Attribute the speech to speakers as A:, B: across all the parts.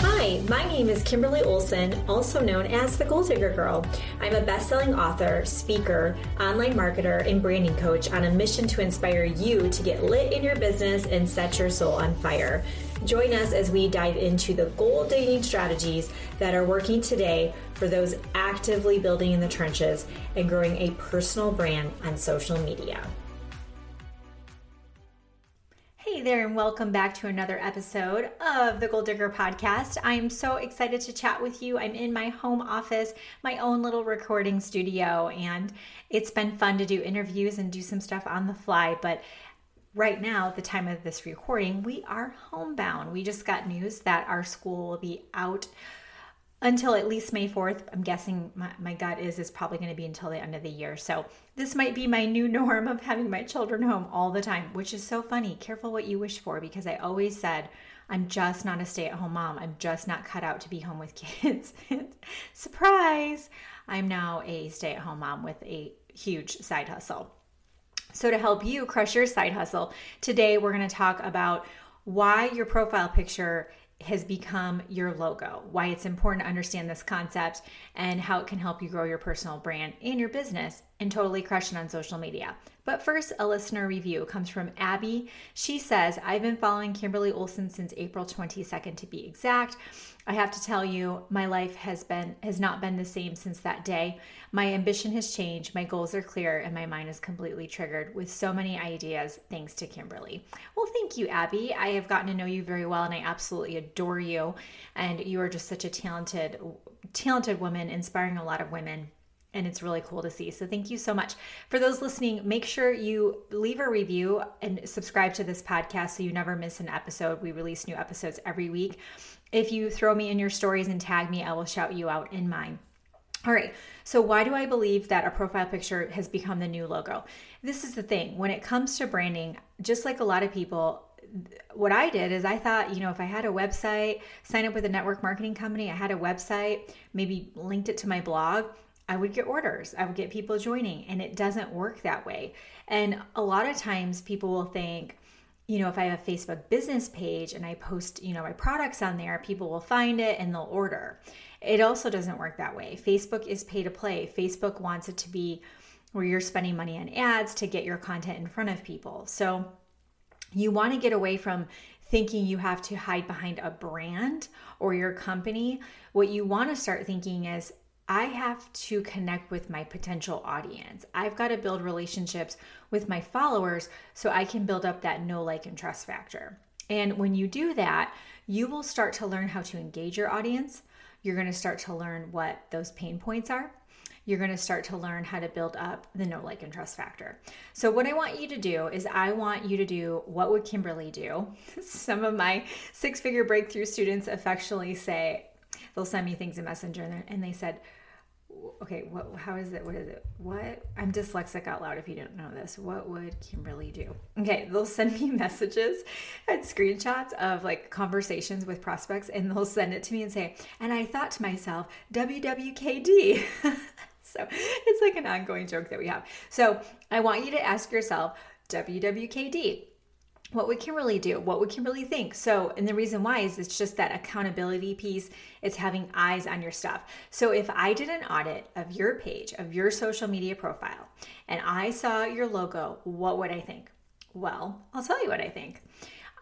A: Hi, my name is Kimberly Olson, also known as the Goal Digger Girl. I'm a best selling author, speaker, online marketer, and branding coach on a mission to inspire you to get lit in your business and set your soul on fire. Join us as we dive into the gold digging strategies that are working today for those actively building in the trenches and growing a personal brand on social media. There, and welcome back to another episode of the Goal Digger Podcast. I am so excited to chat with you. I'm in my home office, my own little recording studio, and it's been fun to do interviews and do some stuff on the fly. But right now, at the time of this recording, we are homebound. We just got news that our school will be out until at least May 4th. I'm guessing my, my gut is is probably going to be until the end of the year. So this might be my new norm of having my children home all the time, which is so funny. Careful what you wish for because I always said I'm just not a stay-at-home mom. I'm just not cut out to be home with kids. Surprise! I'm now a stay-at-home mom with a huge side hustle. So to help you crush your side hustle, today we're going to talk about why your profile picture has become your logo, why it's important to understand this concept, and how it can help you grow your personal brand and your business and totally crush it on social media. But first, a listener review comes from Abby. She says, I've been following Kimberly Olson since April 22nd to be exact. I have to tell you, my life has been has not been the same since that day. My ambition has changed, my goals are clear, and my mind is completely triggered with so many ideas thanks to Kimberly. Well, thank you, Abby. I have gotten to know you very well and I absolutely adore you. And you are just such a talented, talented woman, inspiring a lot of women and it's really cool to see. So thank you so much. For those listening, make sure you leave a review and subscribe to this podcast so you never miss an episode. We release new episodes every week. If you throw me in your stories and tag me, I will shout you out in mine. All right, so why do I believe that a profile picture has become the new logo? This is the thing. When it comes to branding, just like a lot of people, what I did is I thought, you know, if I had a website, sign up with a network marketing company, I had a website, maybe linked it to my blog, I would get orders, I would get people joining, and it doesn't work that way. And a lot of times people will think, you know, if I have a Facebook business page and I post, you know, my products on there, people will find it and they'll order. It also doesn't work that way. Facebook is pay to play. Facebook wants it to be where you're spending money on ads to get your content in front of people. So you want to get away from thinking you have to hide behind a brand or your company. What you want to start thinking is, I have to connect with my potential audience. I've got to build relationships with my followers so I can build up that know, like, and trust factor. And when you do that, you will start to learn how to engage your audience. You're going to start to learn what those pain points are. You're going to start to learn how to build up the know, like, and trust factor. So, what I want you to do is, I want you to do what would Kimberly do? Some of my six figure breakthrough students affectionately say, they'll send me things in Messenger and they said, okay, what, how is it? What is it? What? I'm dyslexic out loud if you don't know this. What would Kimberly do? Okay, they'll send me messages and screenshots of like conversations with prospects and they'll send it to me and say, and I thought to myself, WWKD. so it's like an ongoing joke that we have. So I want you to ask yourself, WWKD what we can really do? What we can really think? So, and the reason why is it's just that accountability piece. It's having eyes on your stuff. So, if I did an audit of your page, of your social media profile, and I saw your logo, what would I think? Well, I'll tell you what I think.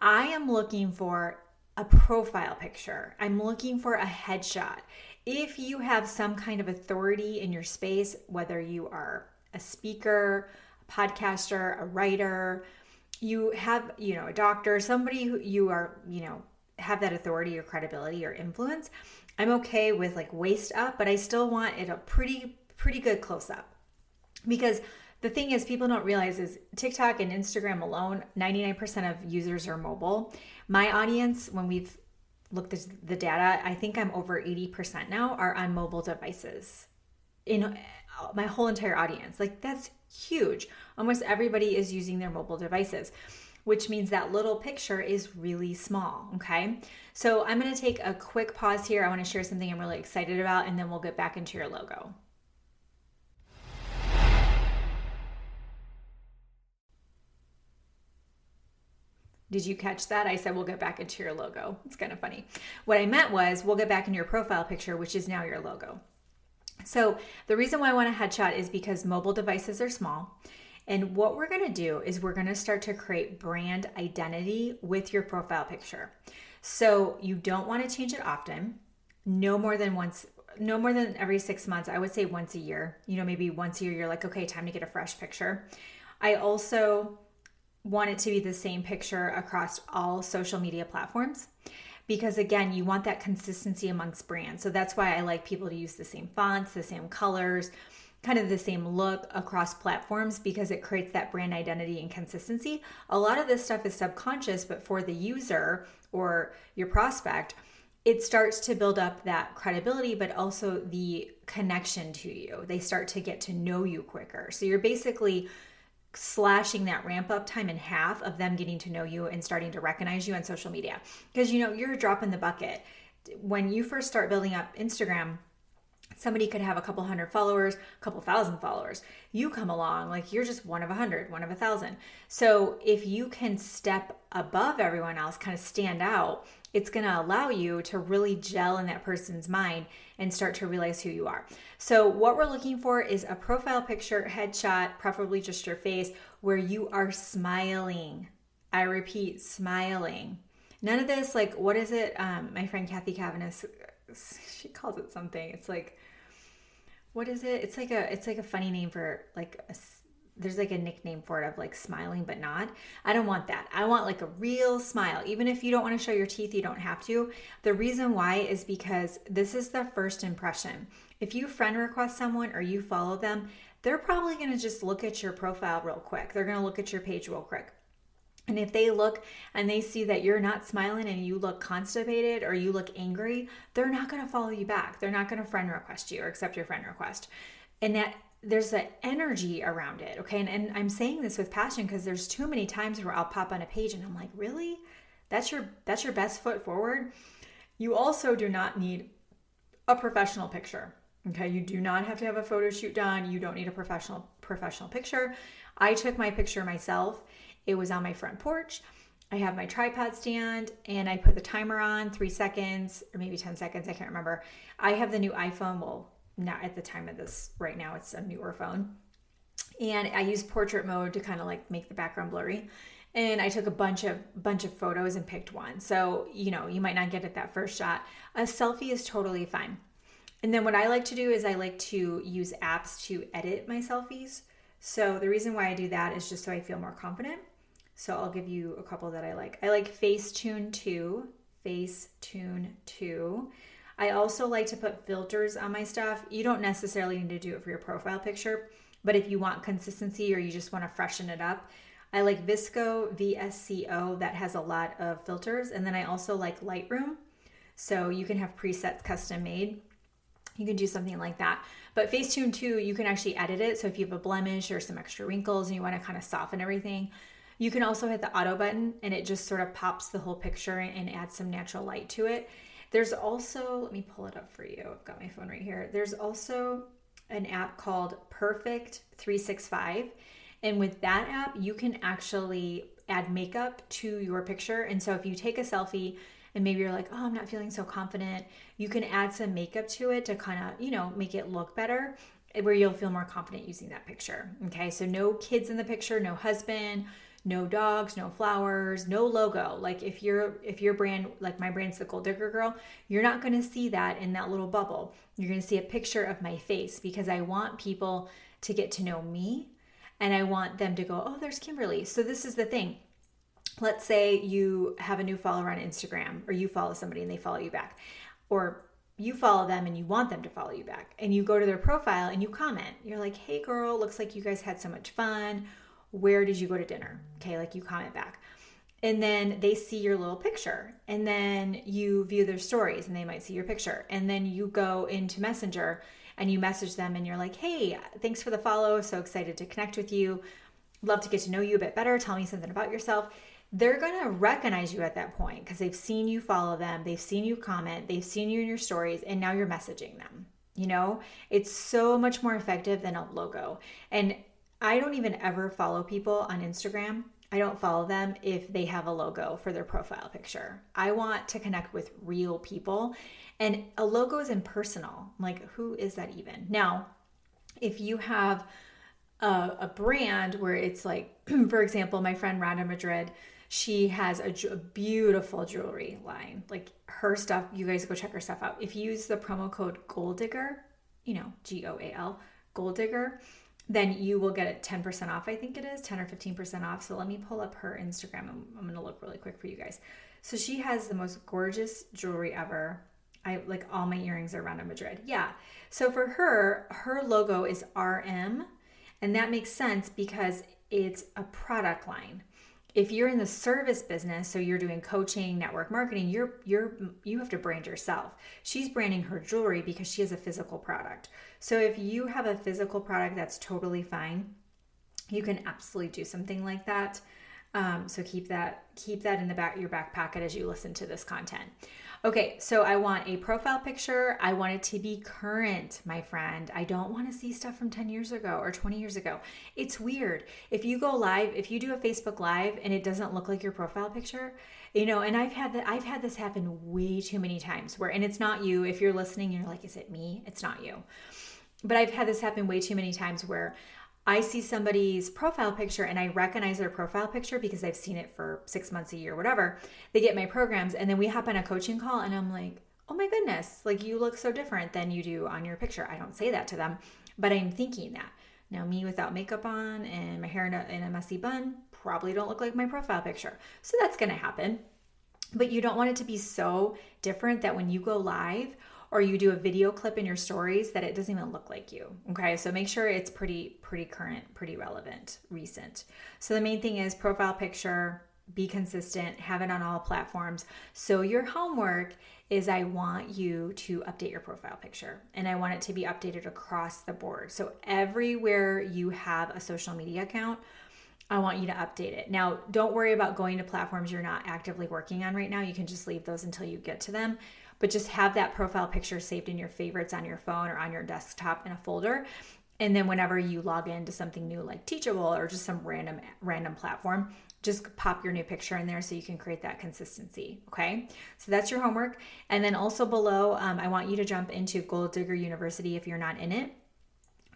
A: I am looking for a profile picture, I'm looking for a headshot. If you have some kind of authority in your space, whether you are a speaker, a podcaster, a writer, you have, you know, a doctor, somebody who you are, you know, have that authority or credibility or influence, I'm okay with like waist up, but I still want it a pretty, pretty good close up. Because the thing is, people don't realize is TikTok and Instagram alone, 99% of users are mobile. My audience, when we've looked at the data, I think I'm over 80% now are on mobile devices in my whole entire audience. Like that's huge. Almost everybody is using their mobile devices, which means that little picture is really small. Okay. So I'm going to take a quick pause here. I want to share something I'm really excited about, and then we'll get back into your logo. Did you catch that? I said, we'll get back into your logo. It's kind of funny. What I meant was, we'll get back in your profile picture, which is now your logo. So, the reason why I want a headshot is because mobile devices are small. And what we're gonna do is we're gonna start to create brand identity with your profile picture. So, you don't wanna change it often, no more than once no more than every six months. I would say once a year. You know, maybe once a year, you're like, okay, time to get a fresh picture. I also want it to be the same picture across all social media platforms because again you want that consistency amongst brands so that's why i like people to use the same fonts the same colors kind of the same look across platforms because it creates that brand identity and consistency a lot of this stuff is subconscious but for the user or your prospect it starts to build up that credibility, but also the connection to you. They start to get to know you quicker. So you're basically slashing that ramp up time in half of them getting to know you and starting to recognize you on social media. Because you know, you're a drop in the bucket. When you first start building up Instagram, somebody could have a couple hundred followers, a couple thousand followers. You come along like you're just one of a hundred, one of a thousand. So if you can step above everyone else, kind of stand out, it's going to allow you to really gel in that person's mind and start to realize who you are. So, what we're looking for is a profile picture, headshot, preferably just your face, where you are smiling. I repeat, smiling. None of this, like, what is it? Um, my friend Kathy Cavanis, she calls it something. It's like, what is it? It's like a, it's like a funny name for like a there's like a nickname for it of like smiling but not. I don't want that. I want like a real smile. Even if you don't want to show your teeth, you don't have to. The reason why is because this is the first impression. If you friend request someone or you follow them, they're probably going to just look at your profile real quick. They're going to look at your page real quick. And if they look and they see that you're not smiling and you look constipated or you look angry, they're not going to follow you back. They're not going to friend request you or accept your friend request. And that there's an energy around it okay and, and i'm saying this with passion because there's too many times where i'll pop on a page and i'm like really that's your that's your best foot forward you also do not need a professional picture okay you do not have to have a photo shoot done you don't need a professional professional picture i took my picture myself it was on my front porch I have my tripod stand and I put the timer on three seconds or maybe 10 seconds. I can't remember. I have the new iPhone. Well, now at the time of this right now it's a newer phone. And i use portrait mode to kind of like make the background blurry. And i took a bunch of bunch of photos and picked one. So you know you might not get it that first shot. A selfie is totally fine. And then what i like to do is i like to use apps to edit my selfies. So the reason why i do that is just so i feel more confident. So i'll give you a couple that i like. I like facetune 2 facetune 2 I also like to put filters on my stuff. You don't necessarily need to do it for your profile picture, but if you want consistency or you just want to freshen it up, I like Visco VSCO, that has a lot of filters. And then I also like Lightroom. So you can have presets custom made. You can do something like that. But Facetune 2, you can actually edit it. So if you have a blemish or some extra wrinkles and you want to kind of soften everything, you can also hit the auto button and it just sort of pops the whole picture and adds some natural light to it. There's also, let me pull it up for you. I've got my phone right here. There's also an app called Perfect 365. And with that app, you can actually add makeup to your picture. And so if you take a selfie and maybe you're like, oh, I'm not feeling so confident, you can add some makeup to it to kind of, you know, make it look better eh, where you'll feel more confident using that picture. Okay. So no kids in the picture, no husband, no dogs, no flowers, no logo. Like if you're if your brand like my brand's the Goal Digger Girl, you're not going to see that in that little bubble. You're going to see a picture of my face because I want people to get to know me and I want them to go, "Oh, there's Kimberly." So this is the thing. Let's say you have a new follower on Instagram or you follow somebody and they follow you back. Or you follow them and you want them to follow you back and you go to their profile and you comment. You're like, "Hey girl, looks like you guys had so much fun." Where did you go to dinner? Okay, like you comment back. And then they see your little picture. And then you view their stories and they might see your picture. And then you go into Messenger and you message them and you're like, hey, thanks for the follow. So excited to connect with you. Love to get to know you a bit better. Tell me something about yourself. They're to recognize you at that point because they've seen you follow them, they've seen you comment, they've seen you in your stories, and now you're messaging them. You know, it's so much more effective than a logo. And I don't even ever follow people on Instagram. I don't follow them if they have a logo for their profile picture. I want to connect with real people, and a logo is impersonal. Like, who is that even? Now, if you have a, a brand where it's like, for example, my friend Rhonda Madrid, she has a, a, beautiful jewelry line. Like her stuff, you guys go check her stuff out. If you use the promo code Goal Digger, you know, G O A L, Goal Digger, then you will get it 10% off. I think it is 10 or 15% off. So let me pull up her Instagram. I'm, I'm going to look really quick for you guys. So she has the most gorgeous jewelry ever. I like all my earrings are Rhonda Madrid. Yeah. So for her, her logo is RM, and that makes sense because it's a product line. If you're in the service business, so you're doing coaching, network marketing, you're you're you have to brand yourself. She's branding her jewelry because she has a physical product. So if you have a physical product, that's totally fine. You can absolutely do something like that. Um, so keep that keep that in the back your back pocket as you listen to this content. Okay, so I want a profile picture. I want it to be current, my friend. I don't want to see stuff from 10 years ago or 20 years ago. It's weird. If you go live, if you do a Facebook live and it doesn't look like your profile picture, you know, and I've had that I've had this happen way too many times where and it's not you. If you're listening, you're like, is it me? It's not you. But I've had this happen way too many times where I see somebody's profile picture and I recognize their profile picture because I've seen it for six months, a year, whatever. They get my programs and then we hop on a coaching call and I'm like, oh my goodness, like you look so different than you do on your picture. I don't say that to them, but I'm thinking that. Now, me without makeup on and my hair in a, in a messy bun probably don't look like my profile picture. So that's to happen. But you don't want it to be so different that when you go live or you do a video clip in your stories that it doesn't even look like you. Okay, so make sure it's pretty, pretty current, pretty relevant, recent. So the main thing is profile picture, be consistent, have it on all platforms. So your homework is I want you to update your profile picture and I want it to be updated across the board. So everywhere you have a social media account, I want you to update it. Now, don't worry about going to platforms you're not actively working on right now. You can just leave those until you get to them but just have that profile picture saved in your favorites on your phone or on your desktop in a folder. And then whenever you log into something new like Teachable or just some random random platform, just pop your new picture in there so you can create that consistency. Okay, so that's your homework. And then also below, um, I want you to jump into Goal Digger University if you're not in it.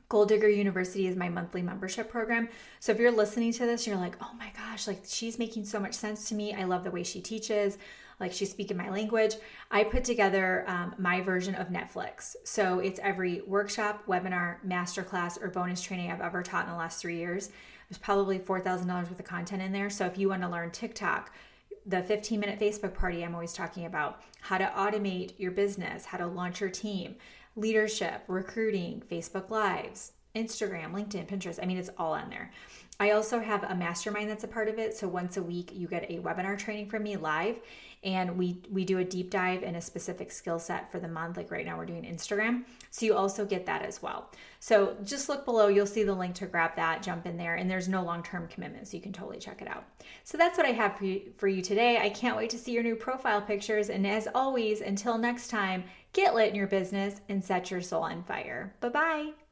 A: Goal Digger University is my monthly membership program. So if you're listening to this, you're like, oh my gosh, like she's making so much sense to me. I love the way she teaches like she's speaking my language. I put together um, my version of Netflix. So it's every workshop, webinar, masterclass, or bonus training I've ever taught in the last three years. There's probably $4,000 worth of content in there. So if you want to learn TikTok, the 15 minute Facebook party I'm always talking about, how to automate your business, how to launch your team, leadership, recruiting, Facebook Lives, Instagram, LinkedIn, Pinterest. I mean, it's all on there. I also have a mastermind that's a part of it. So once a week, you get a webinar training from me live, and we we do a deep dive in a specific skill set for the month. Like right now, we're doing Instagram, so you also get that as well. So just look below; you'll see the link to grab that. Jump in there, and there's no long term commitment, so you can totally check it out. So that's what I have for you for you today. I can't wait to see your new profile pictures. And as always, until next time, get lit in your business and set your soul on fire. Bye bye.